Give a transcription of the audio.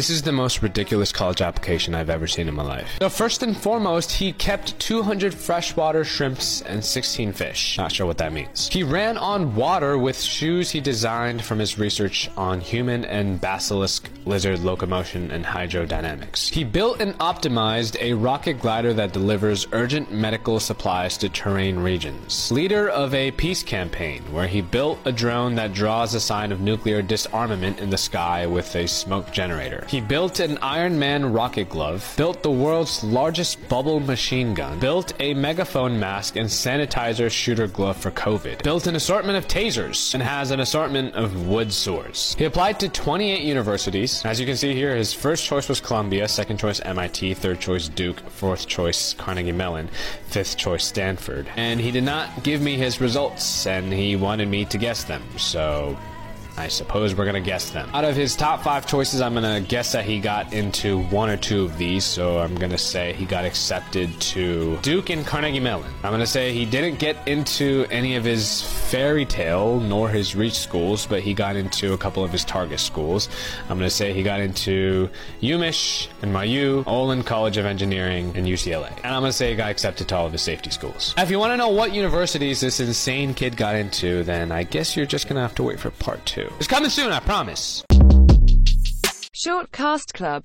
This is the most ridiculous college application I've ever seen in my life. So first and foremost, he kept 200 freshwater shrimps and 16 fish. Not sure what that means. He ran on water with shoes he designed from his research on human and basilisk lizard locomotion and hydrodynamics. He built and optimized a rocket glider that delivers urgent medical supplies to terrain regions. Leader of a peace campaign where he built a drone that draws a sign of nuclear disarmament in the sky with a smoke generator. He built an Iron Man rocket glove, built the world's largest bubble machine gun, built a megaphone mask and sanitizer shooter glove for COVID, built an assortment of tasers, and has an assortment of wood swords. He applied to 28 universities. As you can see here, his first choice was Columbia, second choice MIT, third choice Duke, fourth choice Carnegie Mellon, fifth choice Stanford. And he did not give me his results, and he wanted me to guess them. So I suppose we're gonna guess them. Out of his top five choices, I'm gonna guess that he got into one or two of these, so I'm gonna say he got accepted to Duke and Carnegie Mellon. I'm gonna say he didn't get into any of his fairy tale nor his reach schools, but he got into a couple of his target schools. I'm gonna say he got into UMich and NYU, Olin College of Engineering, and UCLA. And I'm gonna say he got accepted to all of his safety schools. If you wanna know what universities this insane kid got into, then I guess you're just gonna have to wait for part two. It's coming soon, I promise. Short Cast Club